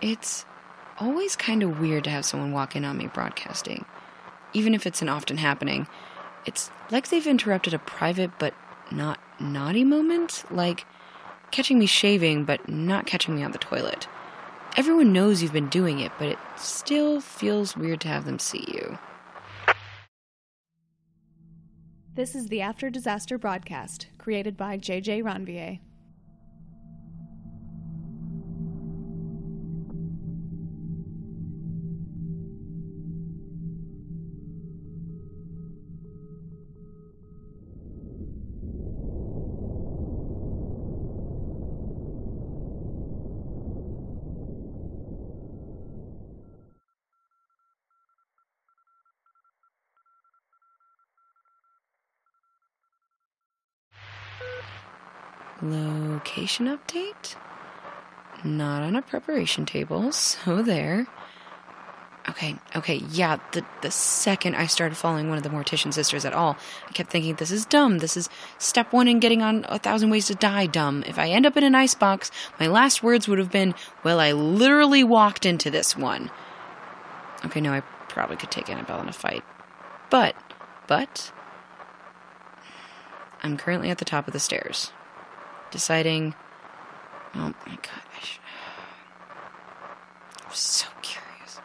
It's always kind of weird to have someone walk in on me broadcasting. Even if it's an often happening, it's like they've interrupted a private but not naughty moment, like catching me shaving but not catching me on the toilet. Everyone knows you've been doing it, but it still feels weird to have them see you. This is the After Disaster broadcast, created by JJ Ranvier. Location update? Not on a preparation table, so there. Okay, okay, yeah, the, the second I started following one of the Mortician sisters at all, I kept thinking, this is dumb. This is step one in getting on a thousand ways to die dumb. If I end up in an icebox, my last words would have been, well, I literally walked into this one. Okay, no, I probably could take Annabelle in a fight. But, but, I'm currently at the top of the stairs deciding, oh my should, I'm so curious.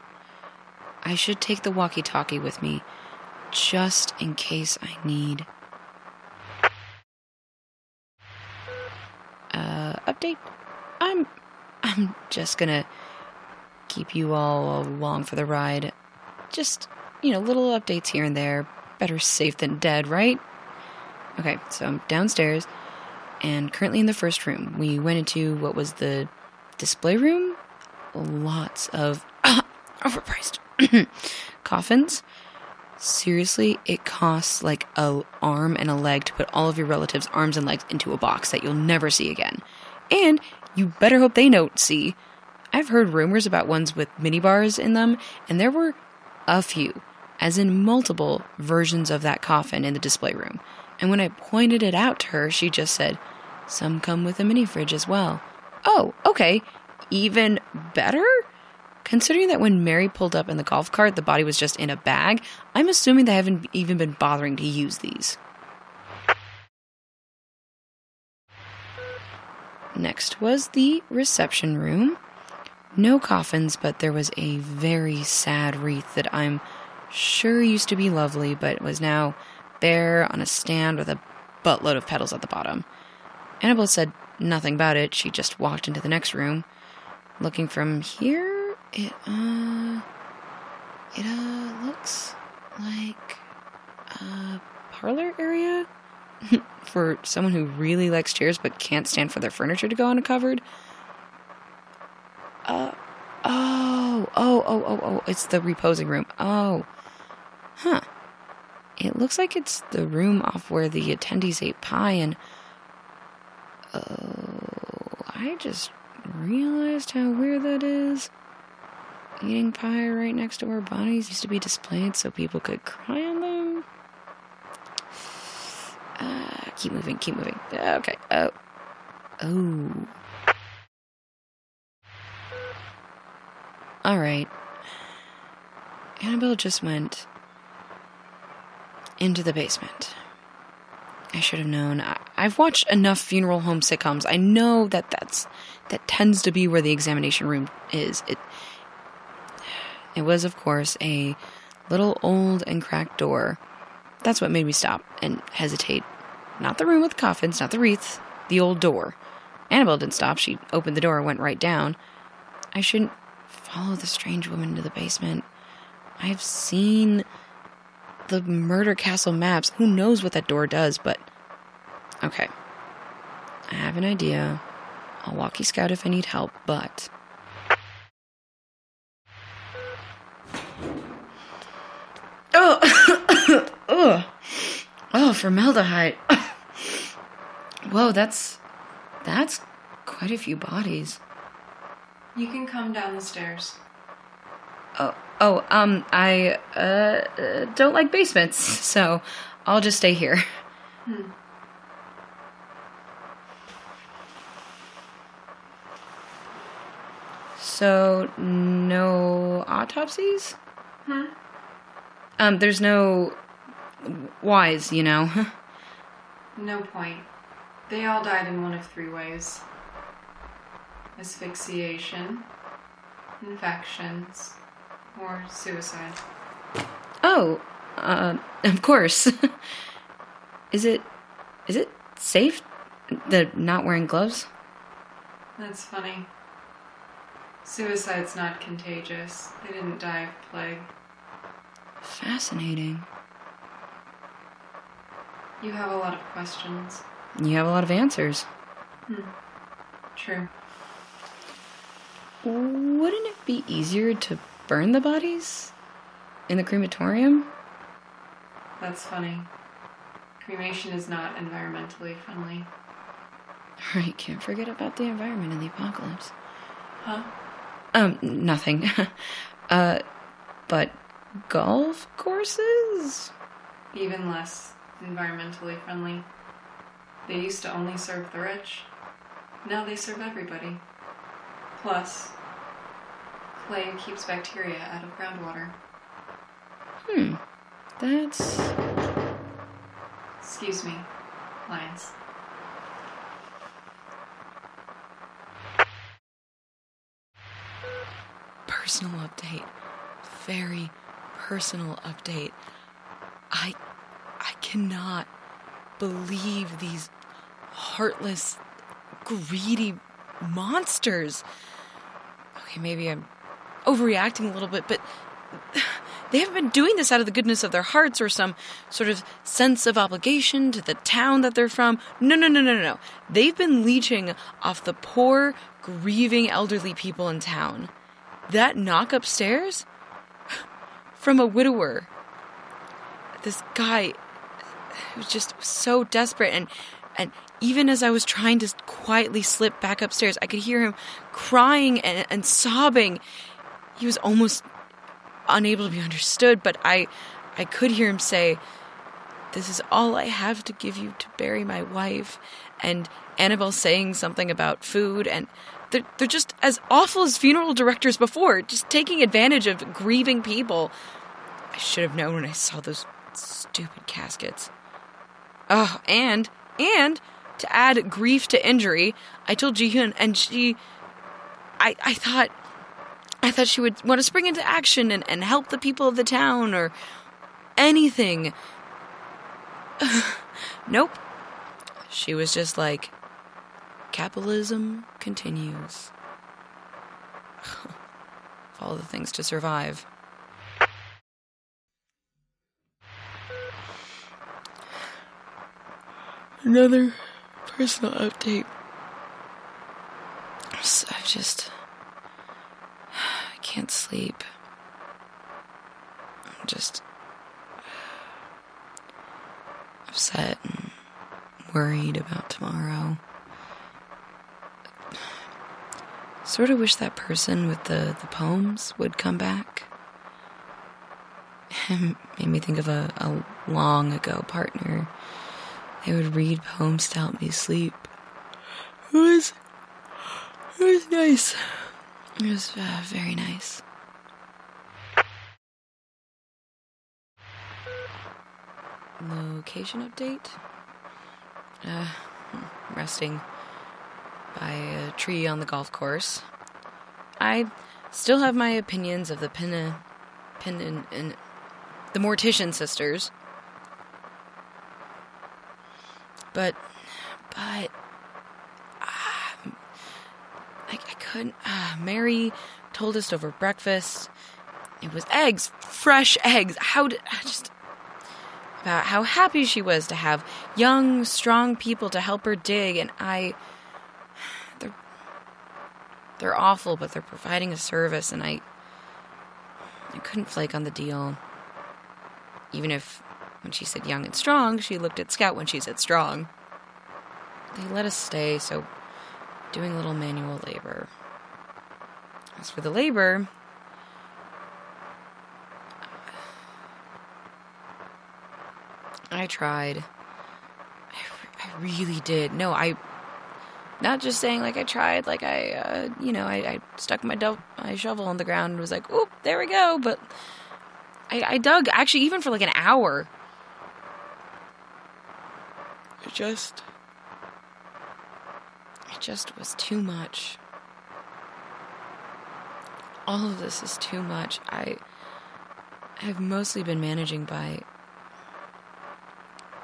I should take the walkie talkie with me just in case I need. Uh, update. I'm, I'm just gonna keep you all along for the ride. Just, you know, little updates here and there. Better safe than dead, right? Okay, so I'm downstairs and currently in the first room. We went into what was the display room. Lots of overpriced coffins. Seriously, it costs like a arm and a leg to put all of your relatives' arms and legs into a box that you'll never see again. And you better hope they don't see. I've heard rumors about ones with mini bars in them, and there were a few, as in multiple versions of that coffin in the display room. And when I pointed it out to her, she just said, Some come with a mini fridge as well. Oh, okay. Even better? Considering that when Mary pulled up in the golf cart, the body was just in a bag, I'm assuming they haven't even been bothering to use these. Next was the reception room. No coffins, but there was a very sad wreath that I'm sure used to be lovely, but was now bare on a stand with a buttload of petals at the bottom. Annabelle said nothing about it. She just walked into the next room. Looking from here, it uh it uh looks like a parlor area for someone who really likes chairs but can't stand for their furniture to go cupboard. Uh oh, oh, oh, oh, oh, it's the reposing room. Oh. Huh. It looks like it's the room off where the attendees ate pie, and. Oh, I just realized how weird that is. Eating pie right next to where bodies used to be displayed so people could cry on them. Uh, keep moving, keep moving. Okay. Oh. Oh. Alright. Annabelle just went into the basement. I should have known. I, have watched enough funeral home sitcoms. I know that that's that tends to be where the examination room is. It it was, of course, a little old and cracked door. That's what made me stop and hesitate. Not the room with coffins, not the wreath, the old door. Annabelle didn't stop. She opened the door and went right down. I shouldn't follow the strange woman into the basement. I've seen the murder castle maps. Who knows what that door does, but. Okay. I have an idea. I'll walkie scout if I need help, but. Oh! oh! Oh, formaldehyde. Whoa, that's. That's quite a few bodies. You can come down the stairs. Oh, oh, um, I uh, uh, don't like basements, so I'll just stay here. Hmm. So, no autopsies? Hmm? Um, there's no whys, you know? No point. They all died in one of three ways asphyxiation, infections, or suicide. oh, uh, of course. is it. is it safe? The not wearing gloves? That's funny. Suicide's not contagious. They didn't die of plague. Fascinating. You have a lot of questions. You have a lot of answers. Hmm. True. Wouldn't it be easier to burn the bodies in the crematorium? That's funny. Cremation is not environmentally friendly. Right, can't forget about the environment in the apocalypse. Huh? Um, nothing. uh, but golf courses? Even less environmentally friendly. They used to only serve the rich. Now they serve everybody. Plus, clay keeps bacteria out of groundwater. Hmm. That's. Excuse me, Lions. Personal update. Very personal update. I. I cannot believe these heartless, greedy monsters. Okay, maybe I'm overreacting a little bit, but they haven't been doing this out of the goodness of their hearts or some sort of sense of obligation to the town that they're from. No, no, no, no, no. They've been leeching off the poor, grieving elderly people in town. That knock upstairs from a widower. This guy was just so desperate and and even as I was trying to quietly slip back upstairs, I could hear him crying and, and sobbing. He was almost unable to be understood, but I I could hear him say, This is all I have to give you to bury my wife and Annabelle saying something about food and they're, they're just as awful as funeral directors before, just taking advantage of grieving people. I should have known when I saw those stupid caskets. Oh, and and to add grief to injury, I told Jihyun, and she, I I thought, I thought she would want to spring into action and, and help the people of the town or anything. nope. She was just like, capitalism continues. All the things to survive. Another personal update. I've just. Can't sleep. I'm just. upset and worried about tomorrow. Sort of wish that person with the, the poems would come back. Made me think of a, a long ago partner. They would read poems to help me sleep. It was, it was nice. It was uh, very nice. Location update. Uh, resting by a tree on the golf course. I still have my opinions of the Pin, Pin and, the Mortician sisters. But, uh, I, I couldn't. Uh, Mary told us over breakfast. It was eggs, fresh eggs. How did I just about how happy she was to have young, strong people to help her dig, and I. They're they're awful, but they're providing a service, and I. I couldn't flake on the deal. Even if, when she said young and strong, she looked at Scout when she said strong. They let us stay, so doing a little manual labor. As for the labor, I tried. I, I really did. No, I Not just saying like I tried, like I, uh, you know, I, I stuck my, do- my shovel on the ground and was like, "Oop, there we go." But I, I dug actually even for like an hour. It just, it just was too much. All of this is too much. I, I've mostly been managing by,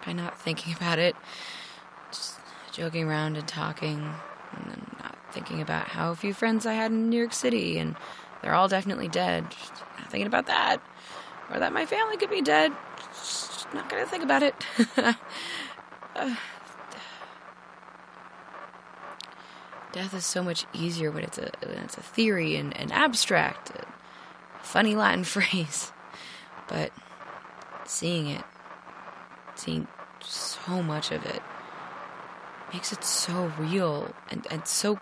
by not thinking about it, just joking around and talking, and then not thinking about how few friends I had in New York City, and they're all definitely dead. Just not thinking about that, or that my family could be dead. Just not gonna think about it. Uh, death is so much easier when it's a when it's a theory and, and abstract, funny Latin phrase. But seeing it, seeing so much of it, makes it so real and, and so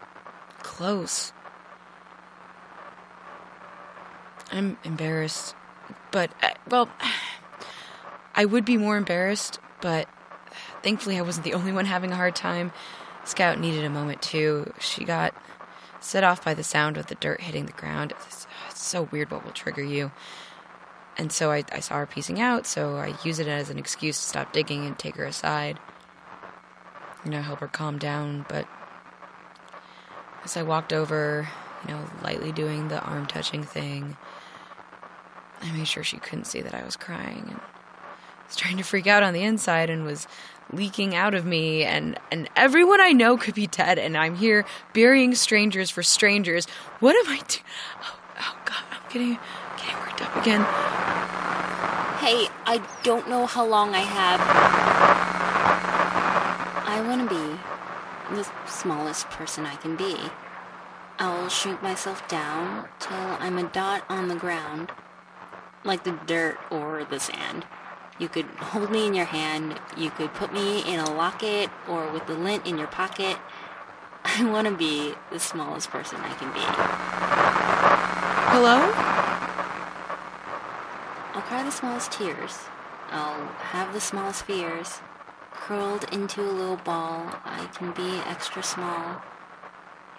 close. I'm embarrassed, but, uh, well, I would be more embarrassed, but thankfully I wasn't the only one having a hard time. Scout needed a moment too. She got set off by the sound of the dirt hitting the ground. It's, so weird what will trigger you. And so I, I saw her piecing out, so I used it as an excuse to stop digging and take her aside. You know, help her calm down. But as I walked over, you know, lightly doing the arm touching thing, I made sure she couldn't see that I was crying and trying to freak out on the inside and was leaking out of me and and everyone I know could be dead and I'm here burying strangers for strangers. What am I doing? Oh, oh god, I'm getting getting worked up again. Hey, I don't know how long I have. I want to be the smallest person I can be. I'll shrink myself down till I'm a dot on the ground, like the dirt or the sand. You could hold me in your hand, you could put me in a locket or with the lint in your pocket. I want to be the smallest person I can be. Hello? I'll cry the smallest tears. I'll have the smallest fears. Curled into a little ball, I can be extra small.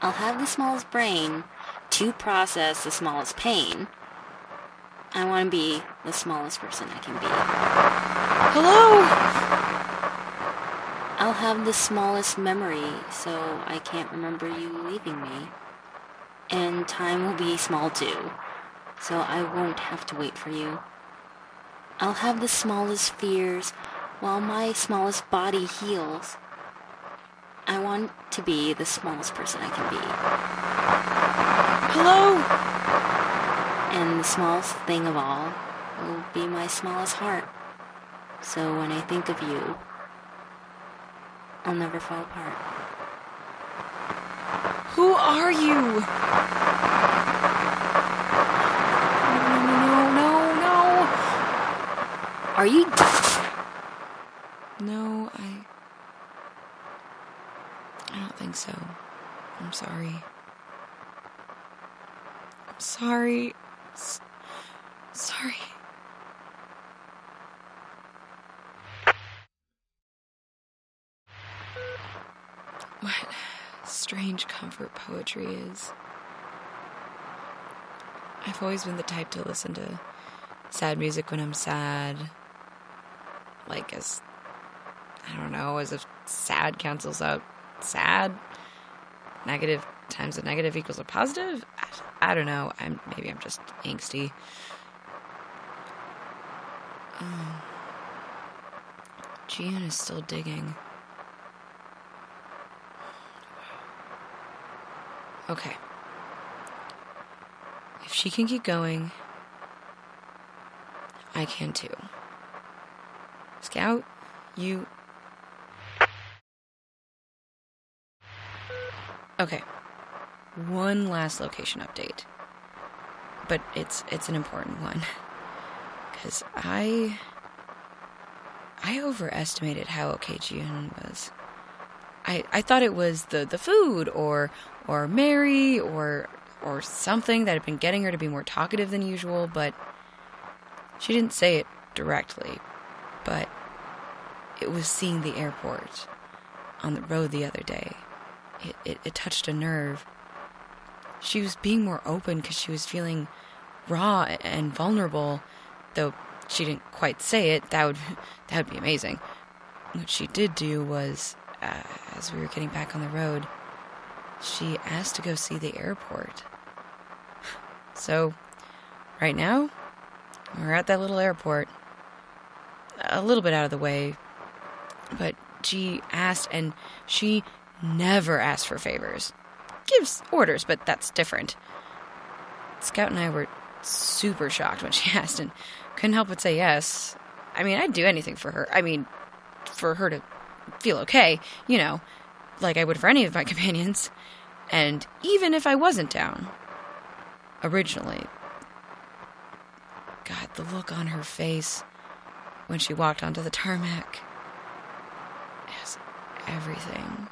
I'll have the smallest brain to process the smallest pain. I want to be the smallest person I can be. Hello? I'll have the smallest memory, so I can't remember you leaving me. And time will be small too, so I won't have to wait for you. I'll have the smallest fears while my smallest body heals. I want to be the smallest person I can be. Hello? And the smallest thing of all will be my smallest heart. So when I think of you, I'll never fall apart. Who are you? No, no, no, Are you no. No, I. I don't think so. I'm sorry. I'm sorry. S- sorry. What strange comfort poetry is. I've always been the type to listen to sad music when I'm sad. Like, as. I don't know, as if sad cancels out sad. Negative times a negative equals a positive? I, I don't know. I'm maybe I'm just angsty. Um, oh. Gian is still digging. Okay. If she can keep going, I can too. Scout, you. Okay. One last location update. But it's it's an important one. Cuz I I overestimated how okay Jian was. I I thought it was the the food or or Mary or or something that had been getting her to be more talkative than usual, but she didn't say it directly. But it was seeing the airport on the road the other day it, it, it touched a nerve. She was being more open because she was feeling raw and vulnerable, though she didn't quite say it. That would that would be amazing. What she did do was, uh, as we were getting back on the road, she asked to go see the airport. So, right now, we're at that little airport, a little bit out of the way, but she asked, and she never asked for favors. Gives orders, but that's different. Scout and I were super shocked when she asked and couldn't help but say yes. I mean, I'd do anything for her. I mean, for her to feel okay, you know, like I would for any of my companions. And even if I wasn't down, originally, God, the look on her face when she walked onto the tarmac is everything.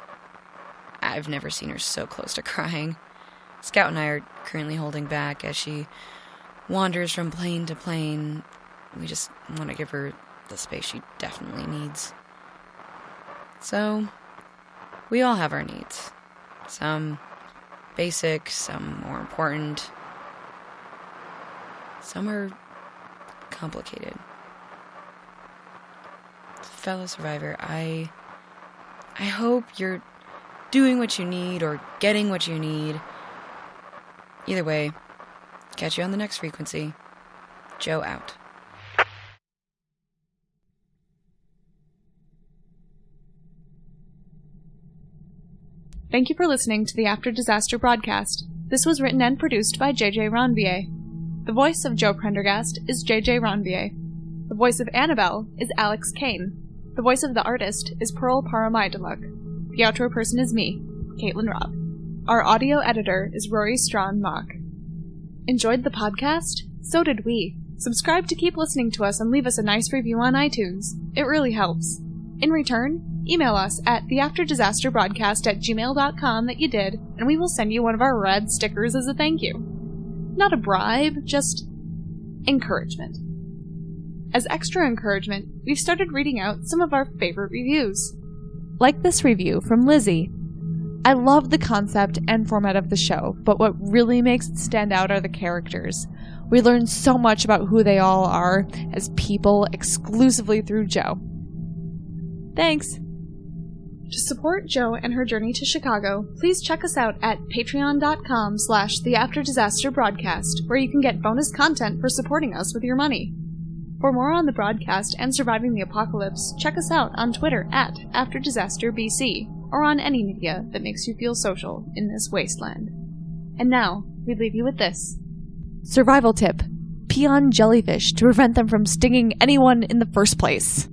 I've never seen her so close to crying. Scout and I are currently holding back as she wanders from plane to plane. We just want to give her the space she definitely needs. So, we all have our needs. Some basic, some more important. Some are complicated. Fellow survivor, I I hope you're doing what you need or getting what you need. Either way, catch you on the next frequency. Jo out. Thank you for listening to the After Disaster broadcast. This was written and produced by JJ Ranvier. The voice of Jo Prendergast is JJ Ranvier. The voice of Annabelle is Alex Kane. The voice of the artist is Pearl Paramadilok. The outro person is me, Caitlin Robb. Our audio editor is Rory Strahan-Mauk. Enjoyed the podcast? So did we. Subscribe to keep listening to us and leave us a nice review on iTunes. It really helps. In return, email us at theafterdisasterbroadcast at gmail.com that you did, and we will send you one of our red stickers as a thank you. Not a bribe, just encouragement. As extra encouragement, we've started reading out some of our favorite reviews. Like this review from Lizzie. I love the concept and format of the show, but what really makes it stand out are the characters. We learn so much about who they all are as people exclusively through Jo. Thanks! To support Jo and her journey to Chicago, please check us out at patreon.com slash the After Disaster Broadcast, where you can get bonus content for supporting us with your money. For more on the broadcast and surviving the apocalypse, check us out on Twitter at After Disaster BC, or on any media that makes you feel social in this wasteland. And now, we leave you with this. Survival tip. Pee on jellyfish to prevent them from stinging anyone in the first place.